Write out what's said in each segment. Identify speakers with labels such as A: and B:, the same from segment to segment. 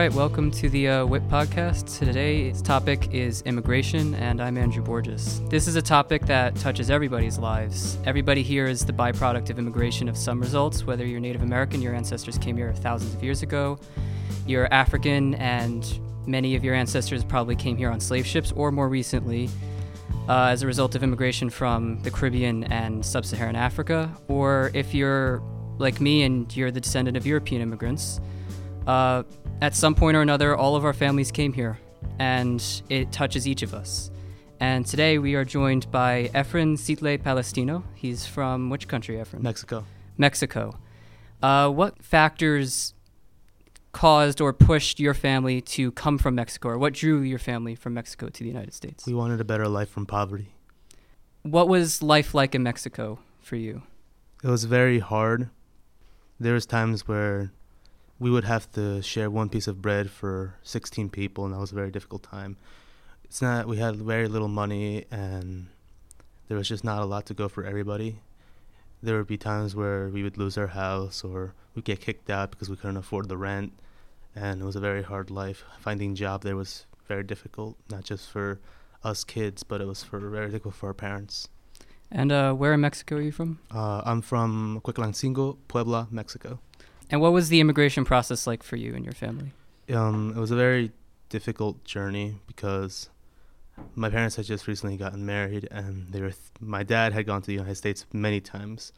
A: right, welcome to the uh, WIP podcast. Today's topic is immigration, and I'm Andrew Borges. This is a topic that touches everybody's lives. Everybody here is the byproduct of immigration of some results, whether you're Native American, your ancestors came here thousands of years ago, you're African, and many of your ancestors probably came here on slave ships, or more recently, uh, as a result of immigration from the Caribbean and sub Saharan Africa, or if you're like me and you're the descendant of European immigrants. Uh, at some point or another, all of our families came here, and it touches each of us. And today we are joined by Efrain Citle Palestino. He's from which country, Efrain?
B: Mexico.
A: Mexico. Uh, what factors caused or pushed your family to come from Mexico, or what drew your family from Mexico to the United States?
B: We wanted a better life from poverty.
A: What was life like in Mexico for you?
B: It was very hard. There was times where we would have to share one piece of bread for 16 people, and that was a very difficult time. It's not, we had very little money, and there was just not a lot to go for everybody. There would be times where we would lose our house or we'd get kicked out because we couldn't afford the rent, and it was a very hard life. Finding job there was very difficult, not just for us kids, but it was for very difficult for our parents.
A: And uh, where in Mexico are you from?
B: Uh, I'm from Cuautlancingo, Puebla, Mexico.
A: And what was the immigration process like for you and your family?
B: Um, it was a very difficult journey because my parents had just recently gotten married, and they were th- my dad had gone to the United States many times,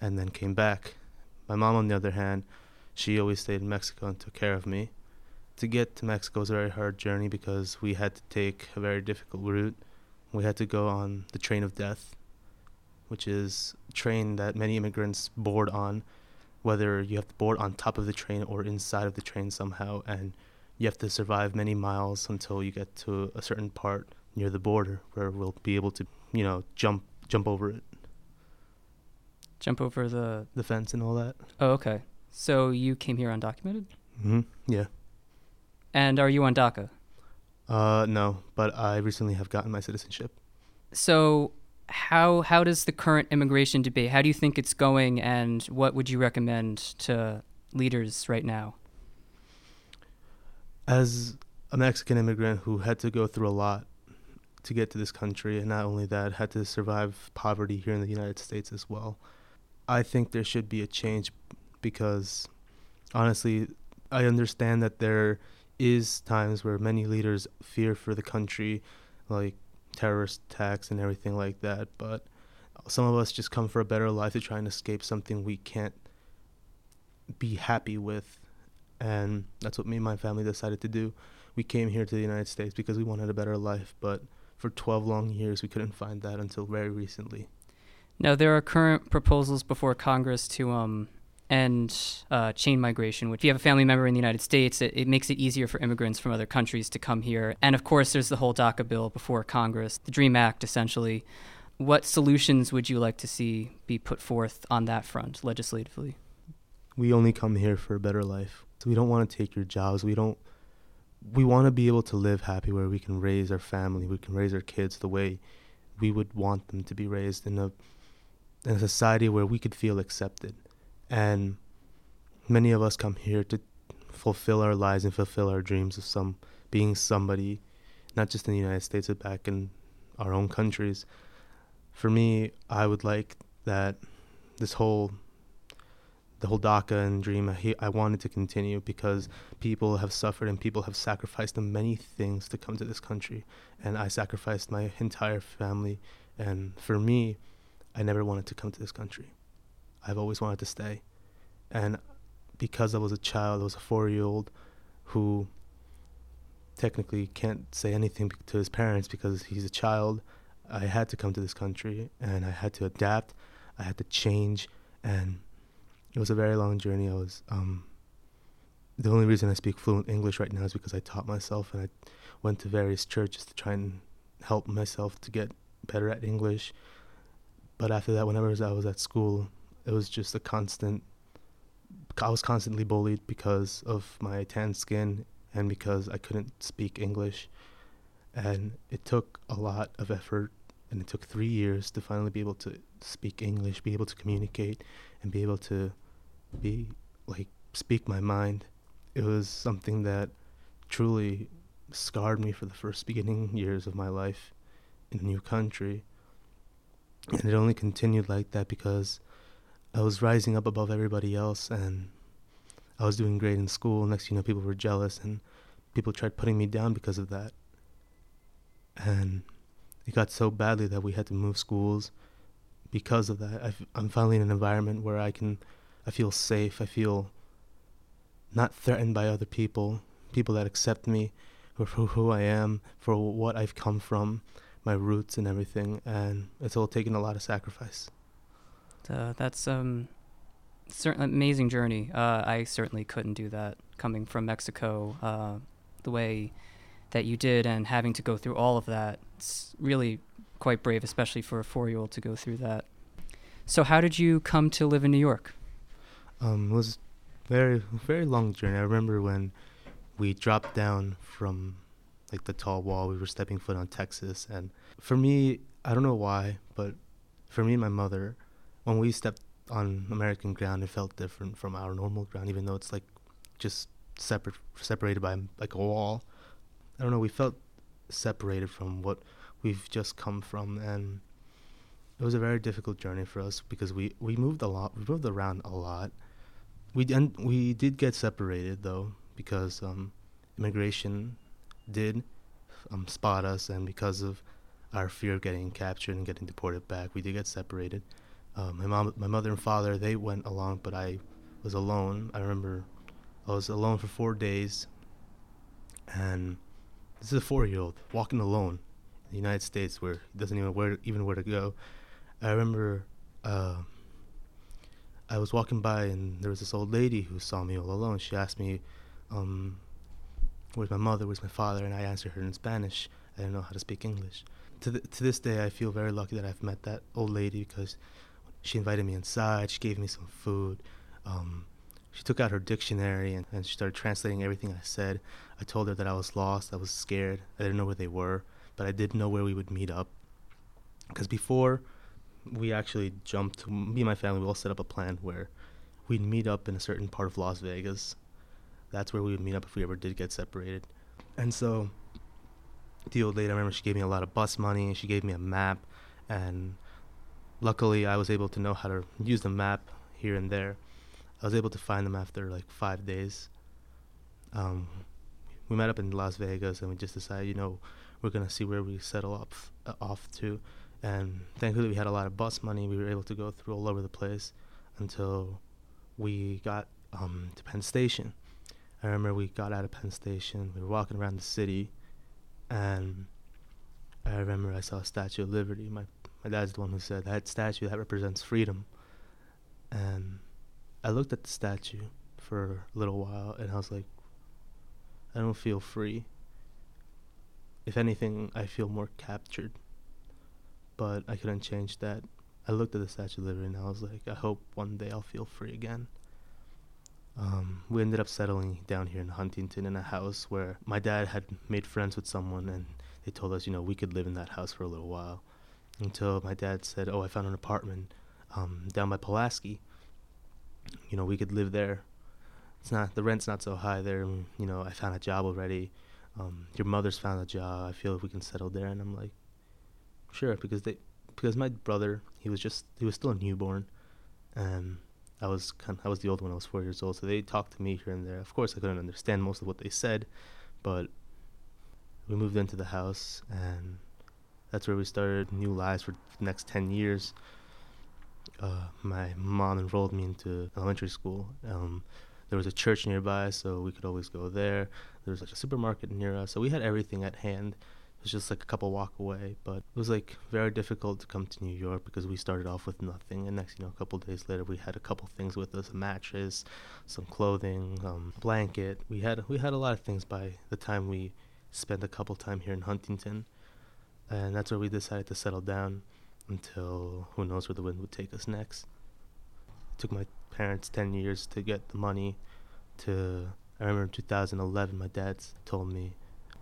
B: and then came back. My mom, on the other hand, she always stayed in Mexico and took care of me. To get to Mexico was a very hard journey because we had to take a very difficult route. We had to go on the train of death, which is a train that many immigrants board on whether you have to board on top of the train or inside of the train somehow, and you have to survive many miles until you get to a certain part near the border where we'll be able to, you know, jump jump over it,
A: Jump over the.
B: the fence and all that.
A: Oh, okay. So you came here undocumented?
B: hmm Yeah.
A: And are you on DACA?
B: Uh, no, but I recently have gotten my citizenship.
A: So how how does the current immigration debate? How do you think it's going, and what would you recommend to leaders right now?
B: As a Mexican immigrant who had to go through a lot to get to this country, and not only that, had to survive poverty here in the United States as well, I think there should be a change because honestly, I understand that there is times where many leaders fear for the country, like terrorist attacks and everything like that, but some of us just come for a better life to try and escape something we can't be happy with. And that's what me and my family decided to do. We came here to the United States because we wanted a better life, but for 12 long years we couldn't find that until very recently.
A: Now there are current proposals before Congress to um, end uh, chain migration. If you have a family member in the United States, it, it makes it easier for immigrants from other countries to come here. And of course, there's the whole DACA bill before Congress, the DREAM Act, essentially. What solutions would you like to see be put forth on that front legislatively?
B: we only come here for a better life. So we don't want to take your jobs. We don't we want to be able to live happy where we can raise our family, we can raise our kids the way we would want them to be raised in a in a society where we could feel accepted. And many of us come here to fulfill our lives and fulfill our dreams of some being somebody, not just in the United States but back in our own countries. For me, I would like that this whole the whole DACA and dream I, I wanted to continue because people have suffered and people have sacrificed many things to come to this country. And I sacrificed my entire family. And for me I never wanted to come to this country I've always wanted to stay and because I was a child I was a 4-year-old who technically can't say anything to his parents because he's a child I had to come to this country and I had to adapt I had to change and it was a very long journey. I was um, the only reason I speak fluent English right now is because I taught myself and I went to various churches to try and help myself to get better at English. But after that, whenever I was at school, it was just a constant. I was constantly bullied because of my tan skin and because I couldn't speak English, and it took a lot of effort and it took three years to finally be able to speak English, be able to communicate, and be able to be like speak my mind it was something that truly scarred me for the first beginning years of my life in a new country. And it only continued like that because I was rising up above everybody else and I was doing great in school. Next you know, people were jealous and people tried putting me down because of that. And it got so badly that we had to move schools because of that. I'm finally in an environment where I can, I feel safe. I feel not threatened by other people, people that accept me for who I am, for what I've come from, my roots and everything. And it's all taken a lot of sacrifice.
A: Uh, that's um, certainly amazing journey. Uh, I certainly couldn't do that coming from Mexico uh, the way that you did and having to go through all of that. It's really quite brave, especially for a four year old to go through that. So, how did you come to live in New York?
B: Um, it was very, very long journey. I remember when we dropped down from like the tall wall, we were stepping foot on Texas. And for me, I don't know why, but for me my mother, when we stepped on American ground, it felt different from our normal ground, even though it's like just separate, separated by like a wall. I don't know. We felt separated from what we've just come from, and it was a very difficult journey for us because we we moved a lot. We moved around a lot. We and we did get separated though because um, immigration did um, spot us, and because of our fear of getting captured and getting deported back, we did get separated. Uh, my mom, my mother and father, they went along, but I was alone. I remember I was alone for four days, and this is a four-year-old walking alone in the United States where he doesn't even where even where to go. I remember uh, I was walking by and there was this old lady who saw me all alone. She asked me, um, "Where's my mother? Where's my father?" And I answered her in Spanish. I didn't know how to speak English. To the, to this day, I feel very lucky that I've met that old lady because she invited me inside. She gave me some food. Um, she took out her dictionary and, and she started translating everything I said. I told her that I was lost. I was scared. I didn't know where they were, but I did know where we would meet up. Because before we actually jumped, me and my family, we all set up a plan where we'd meet up in a certain part of Las Vegas. That's where we would meet up if we ever did get separated. And so the old lady, I remember she gave me a lot of bus money. She gave me a map. And luckily, I was able to know how to use the map here and there. I was able to find them after like five days. Um, we met up in Las Vegas and we just decided, you know, we're gonna see where we settle up uh, off to. And thankfully, we had a lot of bus money. We were able to go through all over the place until we got um, to Penn Station. I remember we got out of Penn Station. We were walking around the city, and I remember I saw a Statue of Liberty. My my dad's the one who said that statue that represents freedom, and I looked at the statue for a little while and I was like, I don't feel free. If anything, I feel more captured. But I couldn't change that. I looked at the Statue Liberty and I was like, I hope one day I'll feel free again. Um, we ended up settling down here in Huntington in a house where my dad had made friends with someone and they told us, you know, we could live in that house for a little while. Until my dad said, Oh, I found an apartment um, down by Pulaski you know, we could live there. It's not the rent's not so high there. You know, I found a job already. Um, your mother's found a job. I feel if we can settle there, and I'm like, sure, because they, because my brother, he was just, he was still a newborn, and I was kind, of, I was the old one. I was four years old, so they talked to me here and there. Of course, I couldn't understand most of what they said, but we moved into the house, and that's where we started new lives for the next ten years uh, my mom enrolled me into elementary school. Um, there was a church nearby, so we could always go there. There was like a supermarket near us, so we had everything at hand. It was just like a couple walk away, but it was like very difficult to come to New York because we started off with nothing, and next, you know, a couple days later, we had a couple things with us: a mattress, some clothing, um, blanket. We had we had a lot of things by the time we spent a couple time here in Huntington, and that's where we decided to settle down until who knows where the wind would take us next. It took my parents 10 years to get the money to. I remember in 2011, my dad told me,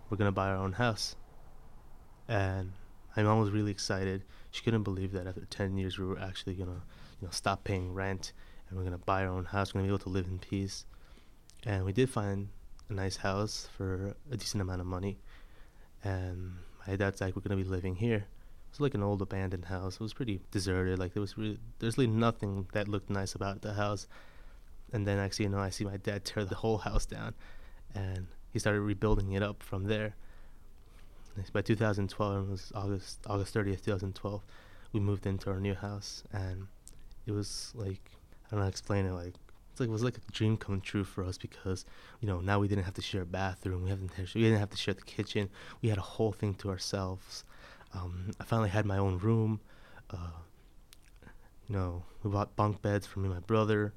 B: We're going to buy our own house. And my mom was really excited. She couldn't believe that after 10 years, we were actually going to you know, stop paying rent and we're going to buy our own house. We're going to be able to live in peace. and we did find a nice house for a decent amount of money. And my dad's like, we're gonna be living here. It was like an old abandoned house. It was pretty deserted. Like there was really, there's really nothing that looked nice about the house. And then actually, you know, I see my dad tear the whole house down, and he started rebuilding it up from there. By 2012, it was August August 30th, 2012. We moved into our new house, and it was like I don't know how to explain it. Like like it was like a dream come true for us because you know now we didn't have to share a bathroom. We haven't we didn't have to share the kitchen. We had a whole thing to ourselves. Um, I finally had my own room. Uh, you know, we bought bunk beds for me and my brother.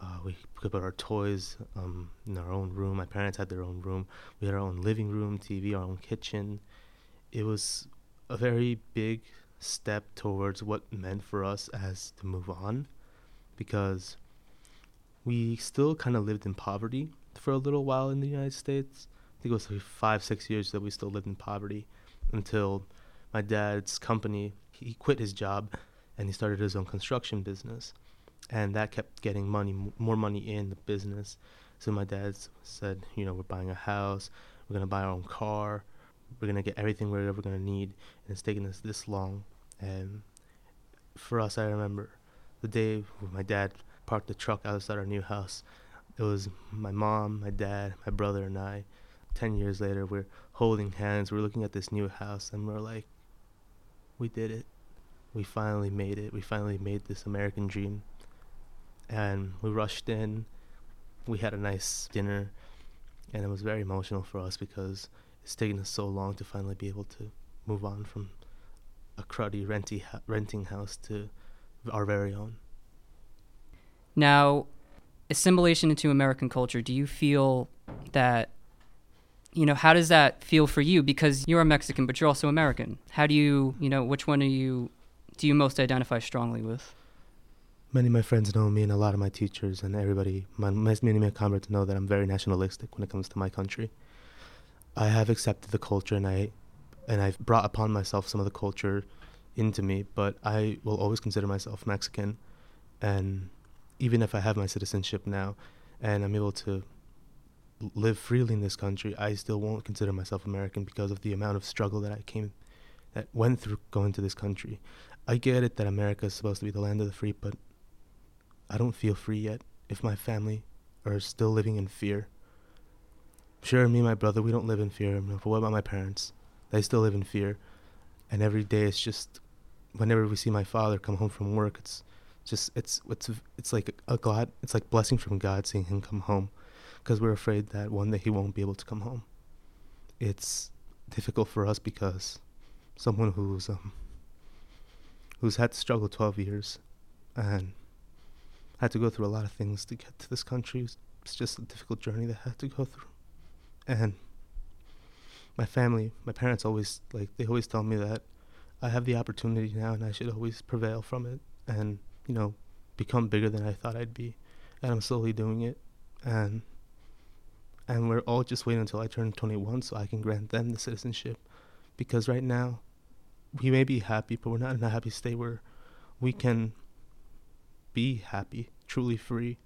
B: Uh, we could put our toys um, in our own room. My parents had their own room. We had our own living room, TV, our own kitchen. It was a very big step towards what meant for us as to move on because we still kind of lived in poverty for a little while in the United States. I think it was like five, six years that we still lived in poverty until my dad's company, he quit his job and he started his own construction business and that kept getting money, more money in the business. So my dad said, you know, we're buying a house, we're gonna buy our own car, we're gonna get everything we're ever gonna need, and it's taken us this long. And for us, I remember the day my dad parked the truck outside our new house. It was my mom, my dad, my brother, and I. Ten years later, we're holding hands. We're looking at this new house, and we're like, we did it. We finally made it. We finally made this American dream and we rushed in. We had a nice dinner, and it was very emotional for us because it's taken us so long to finally be able to move on from a cruddy renty renting house to our very own.
A: Now, assimilation into American culture, do you feel that you know, how does that feel for you because you're a Mexican but you're also American? How do you, you know, which one are you do you most identify strongly with?
B: many of my friends know me and a lot of my teachers and everybody, my, many of my comrades know that I'm very nationalistic when it comes to my country. I have accepted the culture and I and I've brought upon myself some of the culture into me, but I will always consider myself Mexican and even if I have my citizenship now and I'm able to live freely in this country, I still won't consider myself American because of the amount of struggle that I came that went through going to this country. I get it that America is supposed to be the land of the free, but I don't feel free yet if my family are still living in fear. Sure, me and my brother, we don't live in fear, but what about my parents? They still live in fear. And every day it's just, whenever we see my father come home from work, it's just, it's, it's, it's like a God, it's like blessing from God seeing him come home. Because we're afraid that one day he won't be able to come home. It's difficult for us because someone who's, um, who's had to struggle 12 years and had to go through a lot of things to get to this country. It's just a difficult journey that I had to go through. And my family, my parents always like they always tell me that I have the opportunity now and I should always prevail from it and, you know, become bigger than I thought I'd be. And I'm slowly doing it. And and we're all just waiting until I turn 21 so I can grant them the citizenship because right now we may be happy but we're not in a happy state where we can be happy, truly free.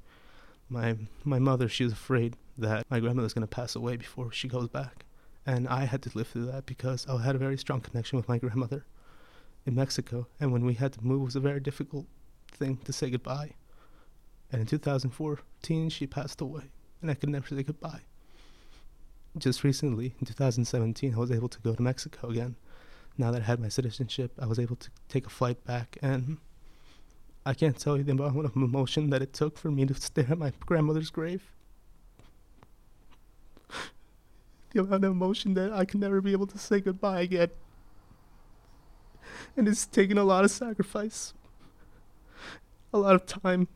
B: My my mother, she was afraid that my grandmother's gonna pass away before she goes back, and I had to live through that because I had a very strong connection with my grandmother in Mexico, and when we had to move, it was a very difficult thing to say goodbye. And in 2014, she passed away, and I could never say goodbye. Just recently, in 2017, I was able to go to Mexico again. Now that I had my citizenship, I was able to take a flight back and I can't tell you the amount of emotion that it took for me to stare at my grandmother's grave. the amount of emotion that I can never be able to say goodbye again. And it's taken a lot of sacrifice, a lot of time.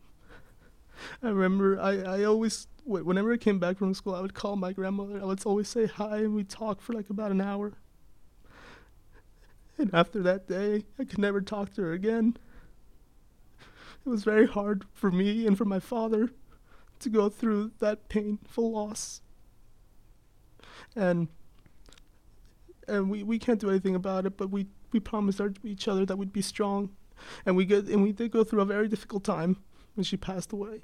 B: I remember I, I always, whenever I came back from school, I would call my grandmother. I would always say hi, and we'd talk for like about an hour. And after that day, I could never talk to her again it was very hard for me and for my father to go through that painful loss. And and we, we can't do anything about it, but we, we promised our, each other that we'd be strong. And we get and we did go through a very difficult time when she passed away.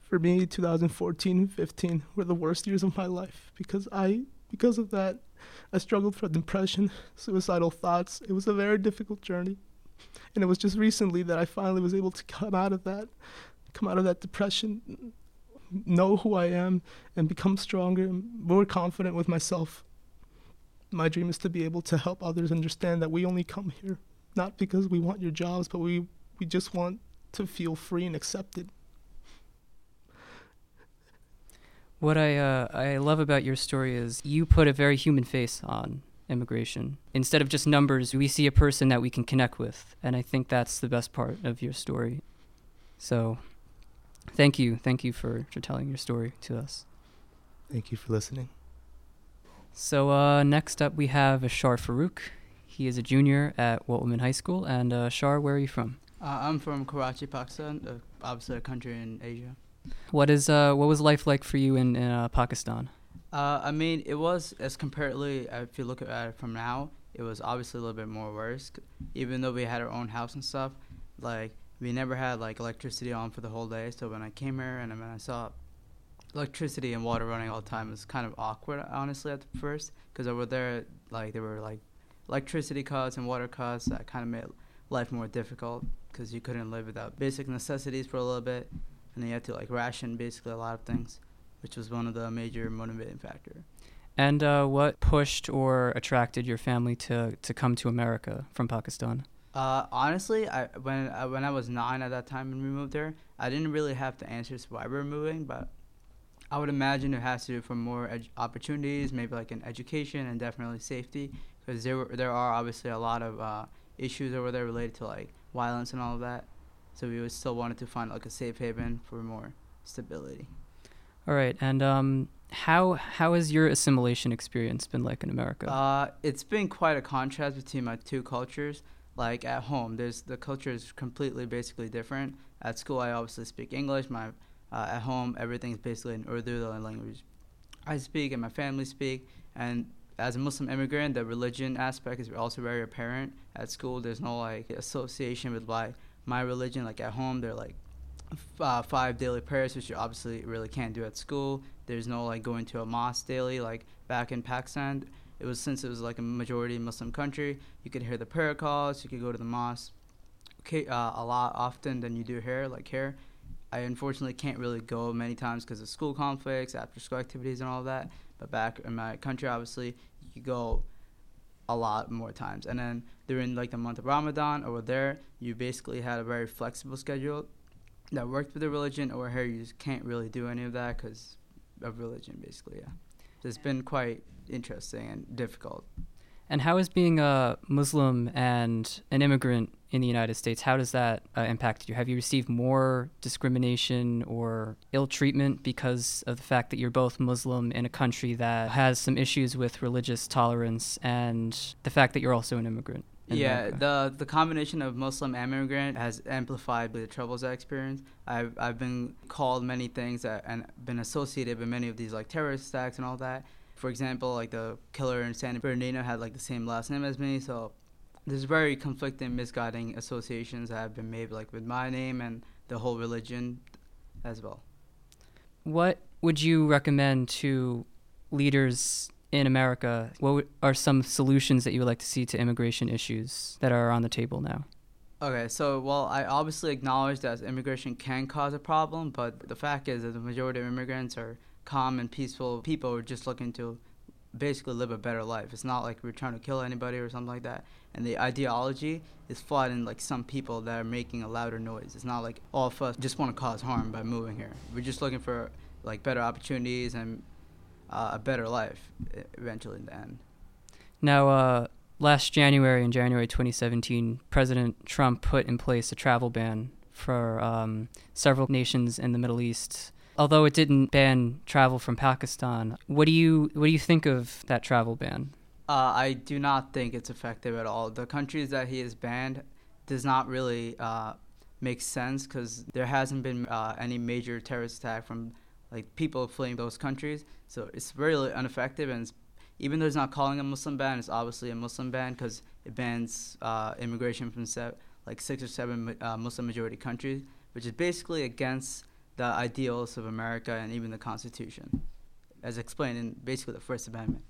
B: For me, 2014 and 15 were the worst years of my life because I, because of that, I struggled from depression, suicidal thoughts. It was a very difficult journey. And it was just recently that I finally was able to come out of that, come out of that depression, know who I am, and become stronger and more confident with myself. My dream is to be able to help others understand that we only come here not because we want your jobs, but we, we just want to feel free and accepted.
A: What I uh, I love about your story is you put a very human face on immigration. Instead of just numbers, we see a person that we can connect with, and I think that's the best part of your story. So, thank you, thank you for, for telling your story to us.
B: Thank you for listening.
A: So uh, next up, we have Ashar Farooq. He is a junior at Walt Whitman High School. And uh, Ashar, where are you from?
C: Uh, I'm from Karachi, Pakistan, uh, obviously a country in Asia.
A: What is uh, what was life like for you in, in uh, Pakistan?
C: Uh, I mean, it was as comparatively, if you look at it from now, it was obviously a little bit more worse. Even though we had our own house and stuff, like we never had like electricity on for the whole day. So when I came here and when I saw electricity and water running all the time, it was kind of awkward, honestly, at first, because over there, like there were like electricity cuts and water cuts that kind of made life more difficult because you couldn't live without basic necessities for a little bit, and then you had to like ration basically a lot of things, which was one of the major motivating factor.
A: And uh, what pushed or attracted your family to, to come to America from Pakistan?
C: Uh, honestly, I when I, when I was nine at that time when we moved there, I didn't really have the answers why we were moving, but I would imagine it has to do for more opportunities, maybe like in education and definitely safety, because there were, there are obviously a lot of uh, issues over there related to like violence and all of that. So we still wanted to find like a safe haven for more stability.
A: All right, and um, how how has your assimilation experience been like in America?
C: Uh, it's been quite a contrast between my two cultures. Like at home, there's the culture is completely basically different. At school, I obviously speak English. My uh, at home, everything's basically in Urdu, the language I speak and my family speak. And as a Muslim immigrant, the religion aspect is also very apparent. At school, there's no like association with like my religion. Like at home, they're like uh, five daily prayers, which you obviously really can't do at school. There's no like going to a mosque daily. Like back in Pakistan, it was since it was like a majority Muslim country, you could hear the prayer calls, you could go to the mosque okay, uh, a lot often than you do here. Like here, I unfortunately can't really go many times because of school conflicts, after school activities, and all that. But back in my country, obviously, you go a lot more times. And then during like the month of Ramadan over there, you basically had a very flexible schedule that worked with the religion. Over here, you just can't really do any of that because of religion, basically. Yeah, so it's been quite interesting and difficult.
A: And how is being a Muslim and an immigrant in the United States, how does that uh, impact you? Have you received more discrimination or ill treatment because of the fact that you're both Muslim in a country that has some issues with religious tolerance and the fact that you're also an immigrant?
C: Yeah,
A: America?
C: the the combination of Muslim and immigrant has amplified the troubles I experienced. I've I've been called many things that, and been associated with many of these like terrorist attacks and all that. For example, like the killer in San Bernardino had like the same last name as me, so there's very conflicting, misguiding associations that have been made, like with my name and the whole religion, as well.
A: What would you recommend to leaders in America? What are some solutions that you would like to see to immigration issues that are on the table now?
C: Okay, so well, I obviously acknowledge that immigration can cause a problem, but the fact is that the majority of immigrants are calm and peaceful people who are just looking to basically live a better life. It's not like we're trying to kill anybody or something like that. And the ideology is flawed in like some people that are making a louder noise. It's not like all of us just want to cause harm by moving here. We're just looking for like better opportunities and uh, a better life eventually in the end.
A: Now, uh, last January, in January 2017, President Trump put in place a travel ban for um, several nations in the Middle East although it didn't ban travel from Pakistan. What do you what do you think of that travel ban?
C: Uh, I do not think it's effective at all. The countries that he has banned does not really uh, make sense because there hasn't been uh, any major terrorist attack from like people fleeing those countries. So it's really ineffective, and even though it's not calling a Muslim ban, it's obviously a Muslim ban because it bans uh, immigration from se- like six or seven uh, Muslim majority countries, which is basically against the ideals of America and even the Constitution, as explained in basically the First Amendment.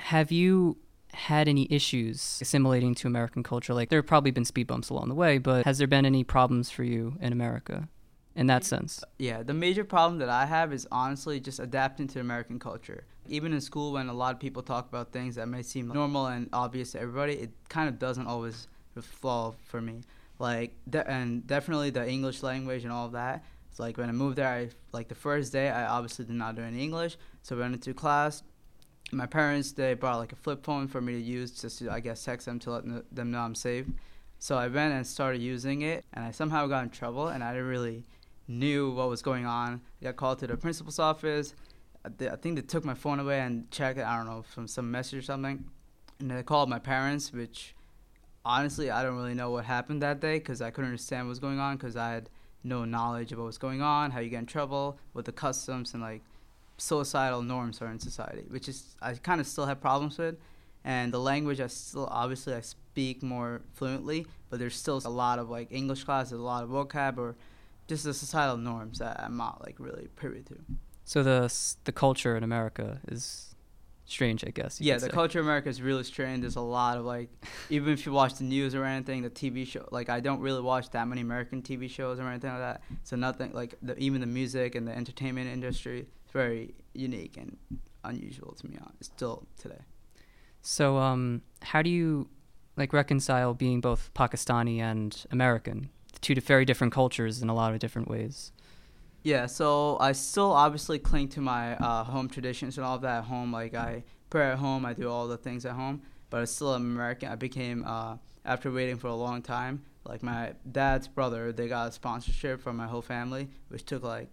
A: Have you had any issues assimilating to American culture? Like, there have probably been speed bumps along the way, but has there been any problems for you in America in that sense?
C: Yeah, the major problem that I have is honestly just adapting to American culture. Even in school, when a lot of people talk about things that may seem normal and obvious to everybody, it kind of doesn't always fall for me. Like, de- and definitely the English language and all that. It's like when I moved there, I like the first day, I obviously did not do any English, so I went into class. My parents they bought like a flip phone for me to use just to I guess text them to let them know I'm safe. So I went and started using it, and I somehow got in trouble, and I didn't really knew what was going on. I got called to the principal's office. I think they took my phone away and checked it. I don't know from some message or something, and they called my parents, which honestly I don't really know what happened that day because I couldn't understand what was going on because I had no knowledge of what was going on, how you get in trouble, what the customs and like societal norms are in society, which is I kind of still have problems with. And the language I still obviously I speak more fluently, but there's still a lot of like English classes, a lot of vocab or just the societal norms that I'm not like really privy to.
A: So the the culture in America is strange, I guess.
C: Yeah, the say. culture of America is really strange. There's a lot of like, even if you watch the news or anything, the TV show. Like, I don't really watch that many American TV shows or anything like that. So nothing like the, even the music and the entertainment industry very unique and unusual to me. Still today.
A: So, um, how do you like reconcile being both Pakistani and American? Two very different cultures in a lot of different ways.
C: Yeah, so I still obviously cling to my uh, home traditions and all of that at home. Like I pray at home, I do all the things at home, but I still am American. I became uh, after waiting for a long time. Like my dad's brother, they got a sponsorship from my whole family, which took like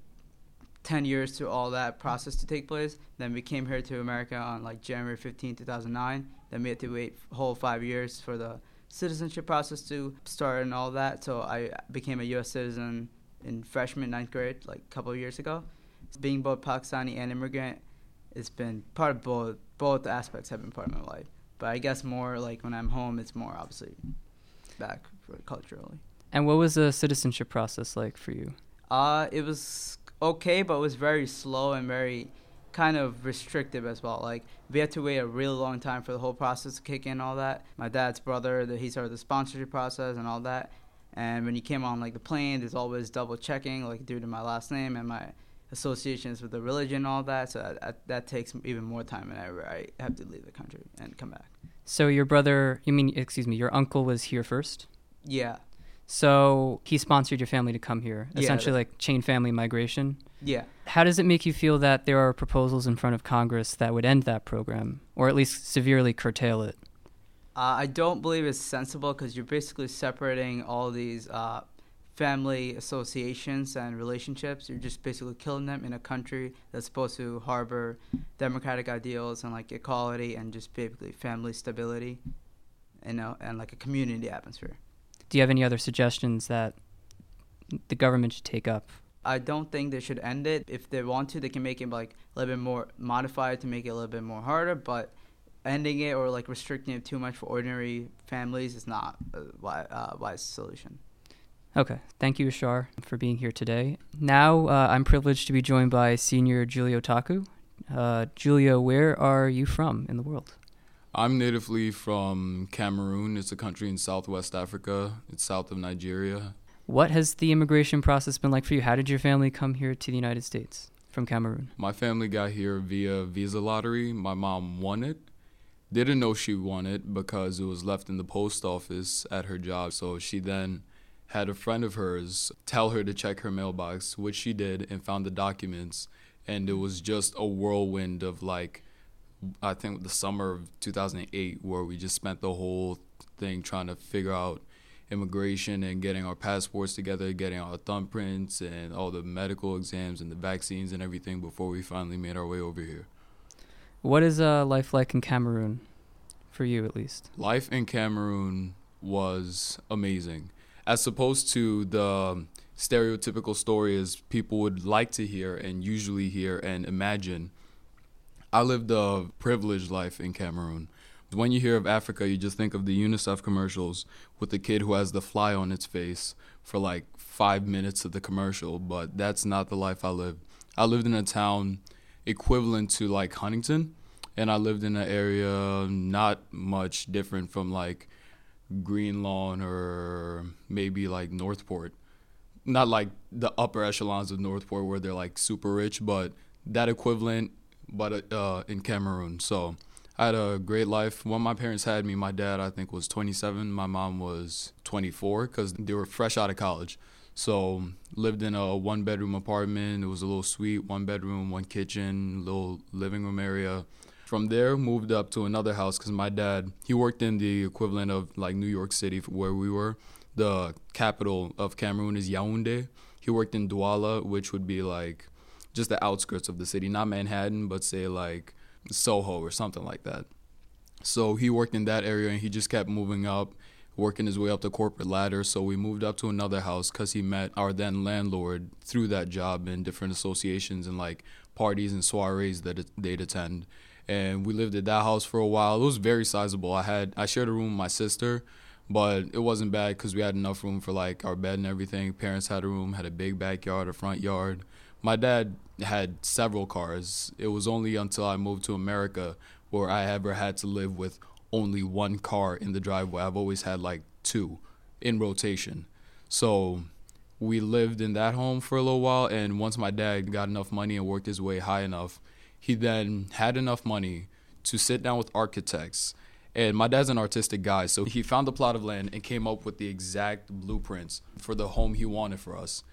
C: 10 years to all that process to take place. Then we came here to America on like January 15, 2009. Then we had to wait whole five years for the citizenship process to start and all that. So I became a U.S. citizen in freshman ninth grade, like a couple of years ago. Being both Pakistani and immigrant, it's been part of both. Both aspects have been part of my life. But I guess more like when I'm home, it's more obviously back culturally.
A: And what was the citizenship process like for you?
C: Uh, it was okay, but it was very slow and very kind of restrictive as well. Like we had to wait a really long time for the whole process to kick in, all that. My dad's brother, the, he started the sponsorship process and all that. And when you came on like the plane, there's always double checking, like due to my last name and my associations with the religion, and all that. So that, that takes even more time whenever I have to leave the country and come back.
A: So your brother, you mean, excuse me, your uncle was here first?
C: Yeah.
A: So he sponsored your family to come here, essentially yeah, like chain family migration.
C: Yeah.
A: How does it make you feel that there are proposals in front of Congress that would end that program, or at least severely curtail it?
C: Uh, I don't believe it's sensible because you're basically separating all these uh, family associations and relationships. You're just basically killing them in a country that's supposed to harbor democratic ideals and like equality and just basically family stability, you know, and like a community atmosphere.
A: Do you have any other suggestions that the government should take up?
C: I don't think they should end it. If they want to, they can make it like a little bit more modified to make it a little bit more harder, but ending it or like restricting it too much for ordinary families is not a wise, uh, wise solution.
A: Okay. Thank you, Ashar, for being here today. Now uh, I'm privileged to be joined by senior Julio Taku. Uh, Julio, where are you from in the world?
D: I'm natively from Cameroon. It's a country in southwest Africa. It's south of Nigeria.
A: What has the immigration process been like for you? How did your family come here to the United States from Cameroon?
D: My family got here via visa lottery. My mom won it didn't know she won it because it was left in the post office at her job. So she then had a friend of hers tell her to check her mailbox, which she did and found the documents. And it was just a whirlwind of like, I think the summer of 2008, where we just spent the whole thing trying to figure out immigration and getting our passports together, getting our thumbprints and all the medical exams and the vaccines and everything before we finally made our way over here.
A: What is uh, life like in Cameroon, for you at least?
D: Life in Cameroon was amazing, as opposed to the stereotypical stories people would like to hear and usually hear and imagine. I lived a privileged life in Cameroon. When you hear of Africa, you just think of the UNICEF commercials with the kid who has the fly on its face for like five minutes of the commercial, but that's not the life I lived. I lived in a town equivalent to like Huntington, and I lived in an area not much different from like Greenlawn or maybe like Northport. Not like the upper echelons of Northport where they're like super rich, but that equivalent, but uh, in Cameroon. So I had a great life. When my parents had me, my dad I think was 27, my mom was 24 because they were fresh out of college. So lived in a one bedroom apartment. It was a little suite, one bedroom, one kitchen, little living room area. From there, moved up to another house because my dad he worked in the equivalent of like New York City where we were. The capital of Cameroon is Yaoundé. He worked in Douala, which would be like just the outskirts of the city, not Manhattan, but say like Soho or something like that. So he worked in that area and he just kept moving up, working his way up the corporate ladder. So we moved up to another house because he met our then landlord through that job in different associations and like parties and soirees that they'd attend. And we lived at that house for a while. It was very sizable. I had I shared a room with my sister, but it wasn't bad because we had enough room for like our bed and everything. Parents had a room, had a big backyard, a front yard. My dad had several cars. It was only until I moved to America where I ever had to live with only one car in the driveway. I've always had like two in rotation. So we lived in that home for a little while and once my dad got enough money and worked his way high enough, he then had enough money to sit down with architects. And my dad's an artistic guy, so he found a plot of land and came up with the exact blueprints for the home he wanted for us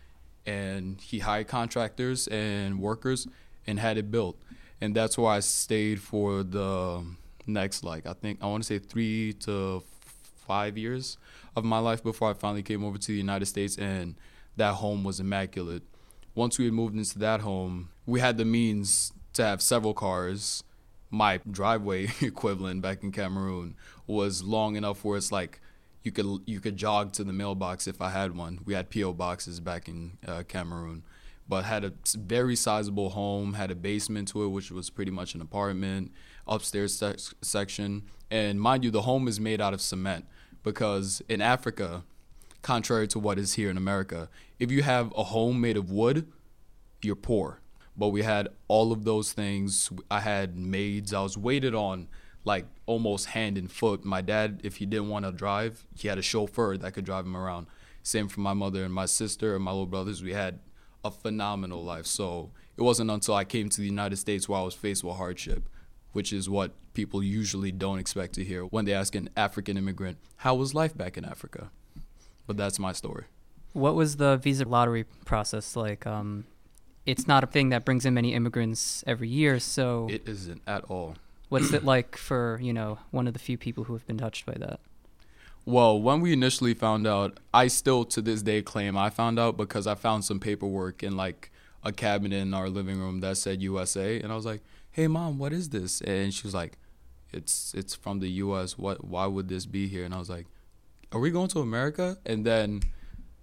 D: and he hired contractors and workers and had it built. And that's why I stayed for the next, like, I think, I want to say three to five years of my life before I finally came over to the United States. And that home was immaculate. Once we had moved into that home, we had the means to have several cars. My driveway equivalent back in Cameroon was long enough where it's like you could you could jog to the mailbox if I had one. We had PO boxes back in uh, Cameroon, but had a very sizable home. Had a basement to it, which was pretty much an apartment. Upstairs se- section, and mind you, the home is made out of cement because in Africa, contrary to what is here in America, if you have a home made of wood, you're poor. But we had all of those things. I had maids. I was waited on like almost hand and foot. My dad, if he didn't want to drive, he had a chauffeur that could drive him around. Same for my mother and my sister and my little brothers. We had a phenomenal life. So it wasn't until I came to the United States where I was faced with hardship, which is what people usually don't expect to hear when they ask an African immigrant, How was life back in Africa? But that's my story.
A: What was the visa lottery process like? Um, it's not a thing that brings in many immigrants every year, so.
D: It isn't at all.
A: What's it like for, you know, one of the few people who have been touched by that?
D: Well, when we initially found out, I still to this day claim I found out because I found some paperwork in like a cabinet in our living room that said USA and I was like, "Hey mom, what is this?" And she was like, "It's it's from the US. What why would this be here?" And I was like, "Are we going to America?" And then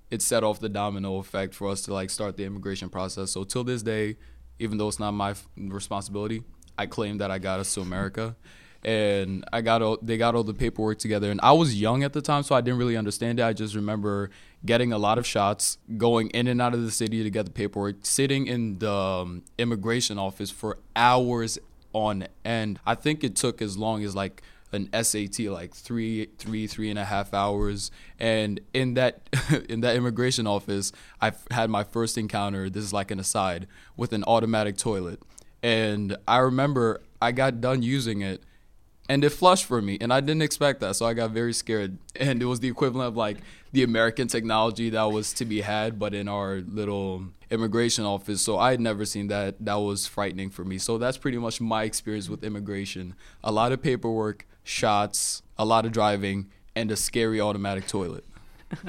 D: it set off the domino effect for us to like start the immigration process. So till this day, even though it's not my responsibility, I claimed that I got us to America. And I got all, they got all the paperwork together, and I was young at the time, so I didn't really understand it. I just remember getting a lot of shots, going in and out of the city to get the paperwork, sitting in the um, immigration office for hours on end. I think it took as long as like an SAT, like three, three, three and a half hours. And in that in that immigration office, I had my first encounter. This is like an aside with an automatic toilet. And I remember I got done using it and it flushed for me and I didn't expect that. So I got very scared. And it was the equivalent of like the American technology that was to be had, but in our little immigration office. So I had never seen that. That was frightening for me. So that's pretty much my experience with immigration. A lot of paperwork, shots, a lot of driving, and a scary automatic toilet.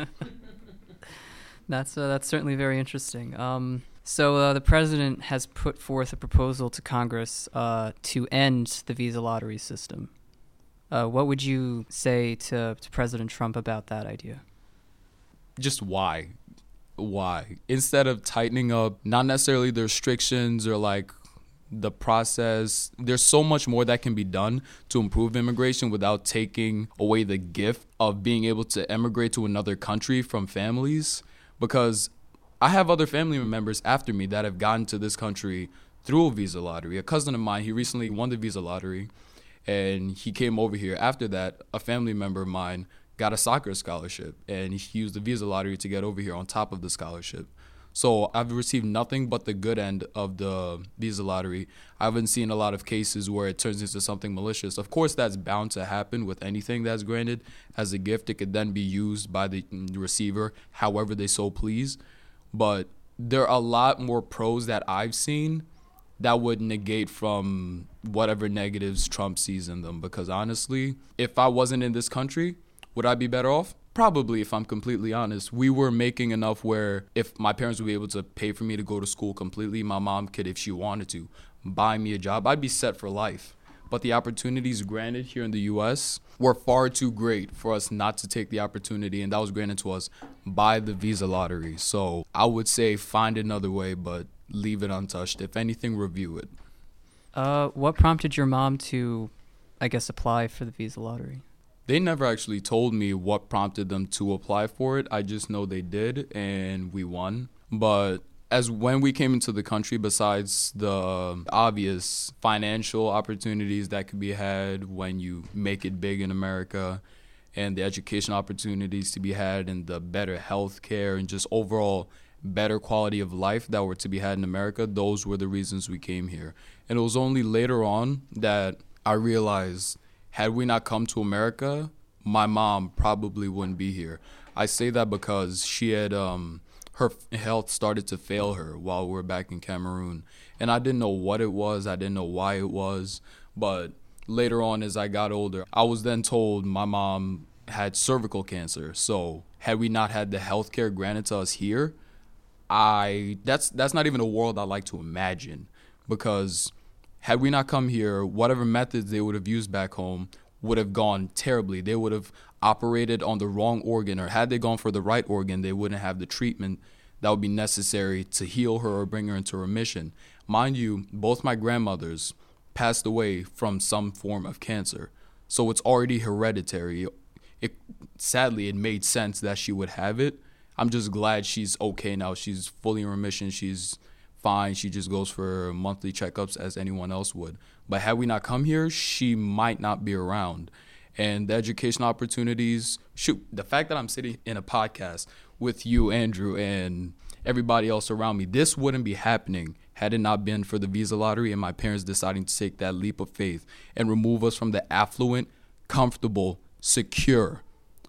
A: that's uh, that's certainly very interesting. Um, so uh, the president has put forth a proposal to Congress uh, to end the visa lottery system. Uh, what would you say to, to President Trump about that idea?
D: Just why? Why? Instead of tightening up, not necessarily the restrictions or like the process. There's so much more that can be done to improve immigration without taking away the gift of being able to emigrate to another country from families. Because I have other family members after me that have gotten to this country through a visa lottery. A cousin of mine, he recently won the visa lottery and he came over here. After that, a family member of mine got a soccer scholarship and he used the visa lottery to get over here on top of the scholarship. So I've received nothing but the good end of the visa lottery. I haven't seen a lot of cases where it turns into something malicious. Of course, that's bound to happen with anything that's granted as a gift. It could then be used by the receiver however they so please. But there are a lot more pros that I've seen that would negate from whatever negatives Trump sees in them. Because honestly, if I wasn't in this country, would I be better off? Probably, if I'm completely honest. We were making enough where if my parents would be able to pay for me to go to school completely, my mom could, if she wanted to, buy me a job, I'd be set for life. But the opportunities granted here in the US were far too great for us not to take the opportunity, and that was granted to us by the visa lottery. So I would say find another way, but leave it untouched. If anything, review it.
A: Uh, what prompted your mom to, I guess, apply for the visa lottery?
D: They never actually told me what prompted them to apply for it. I just know they did and we won. But as when we came into the country, besides the obvious financial opportunities that could be had when you make it big in America, and the education opportunities to be had, and the better health care, and just overall better quality of life that were to be had in America, those were the reasons we came here. And it was only later on that I realized had we not come to America, my mom probably wouldn't be here. I say that because she had um, her health started to fail her while we were back in Cameroon, and I didn't know what it was. I didn't know why it was, but later on, as I got older, I was then told my mom had cervical cancer. So had we not had the health care granted to us here, I that's that's not even a world I like to imagine because had we not come here, whatever methods they would have used back home would have gone terribly. They would have operated on the wrong organ, or had they gone for the right organ, they wouldn't have the treatment that would be necessary to heal her or bring her into remission. Mind you, both my grandmothers passed away from some form of cancer, so it's already hereditary. It sadly it made sense that she would have it. I'm just glad she's okay now. She's fully in remission. She's fine. She just goes for monthly checkups as anyone else would. But had we not come here, she might not be around. And the education opportunities, shoot, the fact that I'm sitting in a podcast with you, Andrew, and everybody else around me, this wouldn't be happening had it not been for the visa lottery and my parents deciding to take that leap of faith and remove us from the affluent, comfortable, secure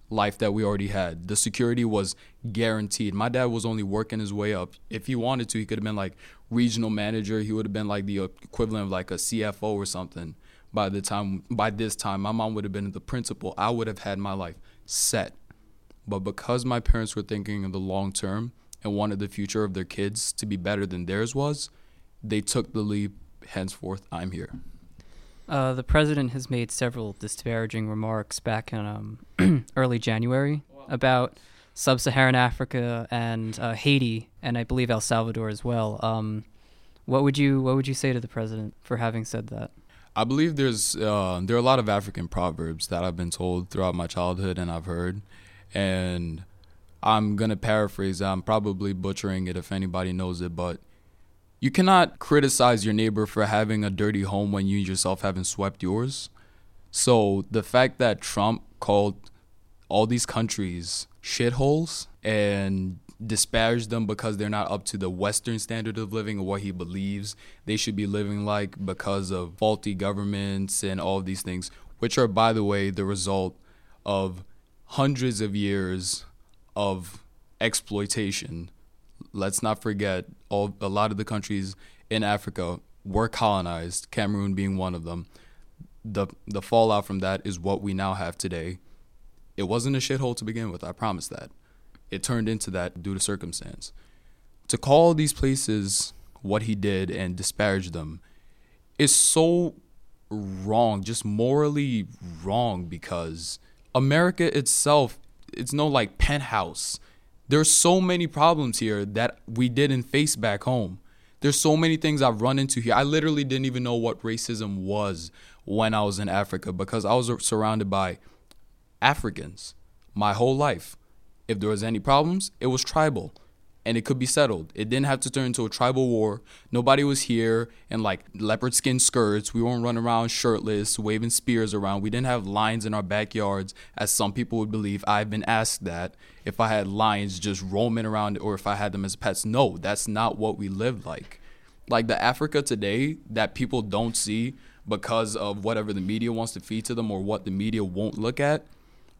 D: life that we already had. The security was guaranteed. My dad was only working his way up. If he wanted to, he could have been like regional manager. He would have been like the equivalent of like a CFO or something. By the time by this time, my mom would have been the principal. I would have had my life set. But because my parents were thinking of the long term and wanted the future of their kids to be better than theirs was, they took the leap. Henceforth, I'm here.
A: Uh, the president has made several disparaging remarks back in um, early January about sub-Saharan Africa and uh, Haiti, and I believe El Salvador as well. Um, what would you What would you say to the president for having said that?
D: I believe there's uh, there are a lot of African proverbs that I've been told throughout my childhood and I've heard, and I'm gonna paraphrase. I'm probably butchering it if anybody knows it, but you cannot criticize your neighbor for having a dirty home when you yourself haven't swept yours. So the fact that Trump called all these countries shitholes and disparaged them because they're not up to the Western standard of living or what he believes they should be living like because of faulty governments and all of these things, which are, by the way, the result of hundreds of years of exploitation let's not forget all a lot of the countries in Africa were colonized, Cameroon being one of them. The the fallout from that is what we now have today. It wasn't a shithole to begin with, I promise that. It turned into that due to circumstance. To call these places what he did and disparage them is so wrong, just morally wrong because America itself it's no like penthouse there's so many problems here that we didn't face back home. There's so many things I've run into here. I literally didn't even know what racism was when I was in Africa because I was surrounded by Africans my whole life. If there was any problems, it was tribal and it could be settled. It didn't have to turn into a tribal war. Nobody was here in like leopard skin skirts. We weren't running around shirtless, waving spears around. We didn't have lions in our backyards, as some people would believe. I've been asked that if I had lions just roaming around or if I had them as pets. No, that's not what we lived like. Like the Africa today that people don't see because of whatever the media wants to feed to them or what the media won't look at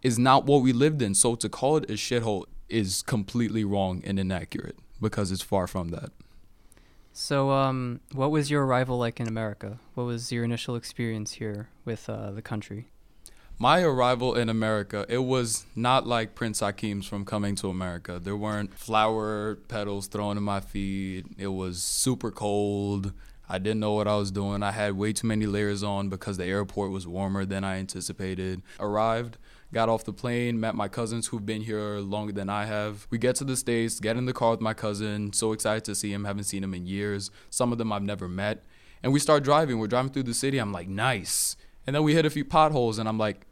D: is not what we lived in. So to call it a shithole is completely wrong and inaccurate because it's far from that.
A: So, um, what was your arrival like in America? What was your initial experience here with uh, the country?
D: My arrival in America, it was not like Prince Hakim's from coming to America. There weren't flower petals thrown in my feet. It was super cold. I didn't know what I was doing. I had way too many layers on because the airport was warmer than I anticipated. Arrived, got off the plane, met my cousins who've been here longer than I have. We get to the States, get in the car with my cousin, so excited to see him, haven't seen him in years. Some of them I've never met. And we start driving. We're driving through the city. I'm like, nice. And then we hit a few potholes, and I'm like,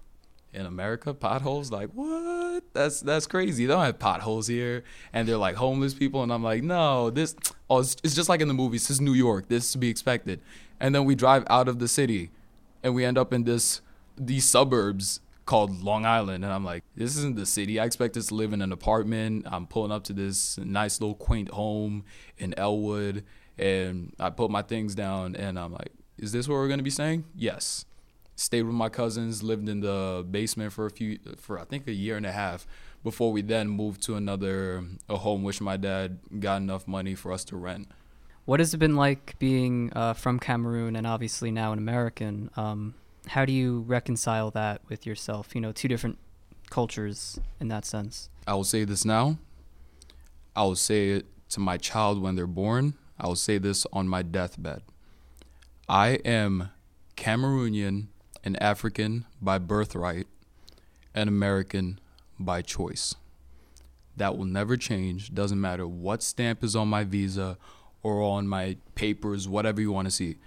D: in America, potholes? Like, what? That's that's crazy. They don't have potholes here. And they're like homeless people. And I'm like, no, this, oh, it's, it's just like in the movies. This is New York. This is to be expected. And then we drive out of the city and we end up in this, these suburbs called Long Island, and I'm like, this isn't the city. I expected to live in an apartment. I'm pulling up to this nice little quaint home in Elwood, and I put my things down, and I'm like, is this where we're gonna be staying? Yes. Stayed with my cousins, lived in the basement for a few, for I think a year and a half, before we then moved to another a home which my dad got enough money for us to rent.
A: What has it been like being uh, from Cameroon and obviously now an American? Um, how do you reconcile that with yourself? You know, two different cultures in that sense.
D: I will say this now. I will say it to my child when they're born. I will say this on my deathbed. I am Cameroonian and African by birthright and American by choice. That will never change. Doesn't matter what stamp is on my visa or on my papers, whatever you want to see.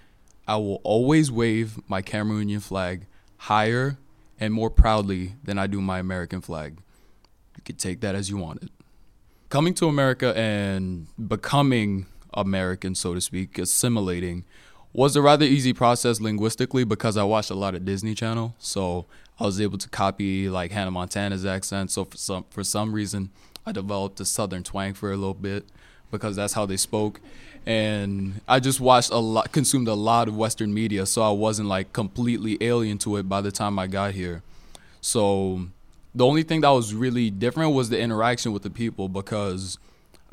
D: I will always wave my Cameroonian flag higher and more proudly than I do my American flag. You could take that as you want it. Coming to America and becoming American, so to speak, assimilating, was a rather easy process linguistically because I watched a lot of Disney Channel. So I was able to copy like Hannah Montana's accent. So for some for some reason, I developed a southern twang for a little bit because that's how they spoke and I just watched a lot, consumed a lot of Western media, so I wasn't like completely alien to it by the time I got here. So the only thing that was really different was the interaction with the people because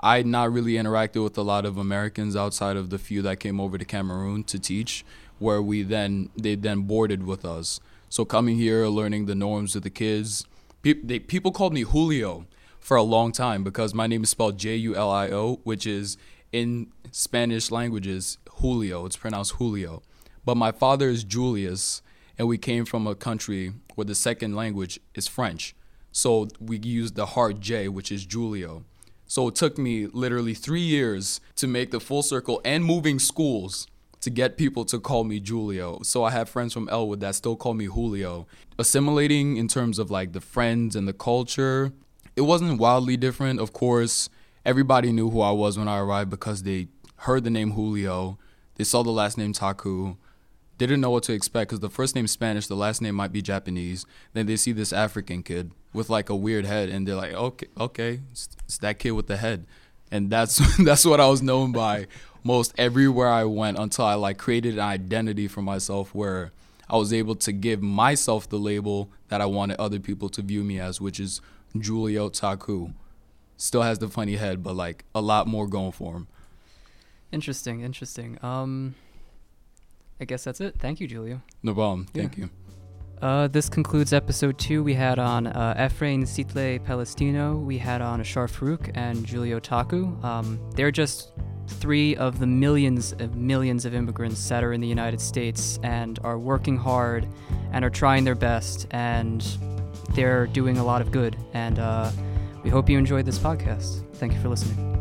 D: I had not really interacted with a lot of Americans outside of the few that came over to Cameroon to teach, where we then they then boarded with us. So coming here, learning the norms of the kids, pe- they, people called me Julio for a long time because my name is spelled J U L I O, which is in Spanish languages, Julio. It's pronounced Julio. But my father is Julius, and we came from a country where the second language is French. So we used the hard J, which is Julio. So it took me literally three years to make the full circle and moving schools to get people to call me Julio. So I have friends from Elwood that still call me Julio. Assimilating in terms of like the friends and the culture, it wasn't wildly different. Of course, everybody knew who I was when I arrived because they heard the name Julio, they saw the last name Taku, didn't know what to expect because the first name's Spanish, the last name might be Japanese. Then they see this African kid with like a weird head, and they're like, okay, okay, it's, it's that kid with the head, and that's that's what I was known by most everywhere I went until I like created an identity for myself where I was able to give myself the label that I wanted other people to view me as, which is Julio Taku still has the funny head, but like a lot more going for him.
A: Interesting, interesting. Um, I guess that's it. Thank you, Julio.
D: No problem. Thank yeah. you.
A: Uh, this concludes episode two. We had on uh, Efrain Citle Palestino, we had on Ashar Farooq and Julio Taku. Um, they're just three of the millions of millions of immigrants that are in the United States and are working hard and are trying their best and they're doing a lot of good. And uh, we hope you enjoyed this podcast. Thank you for listening.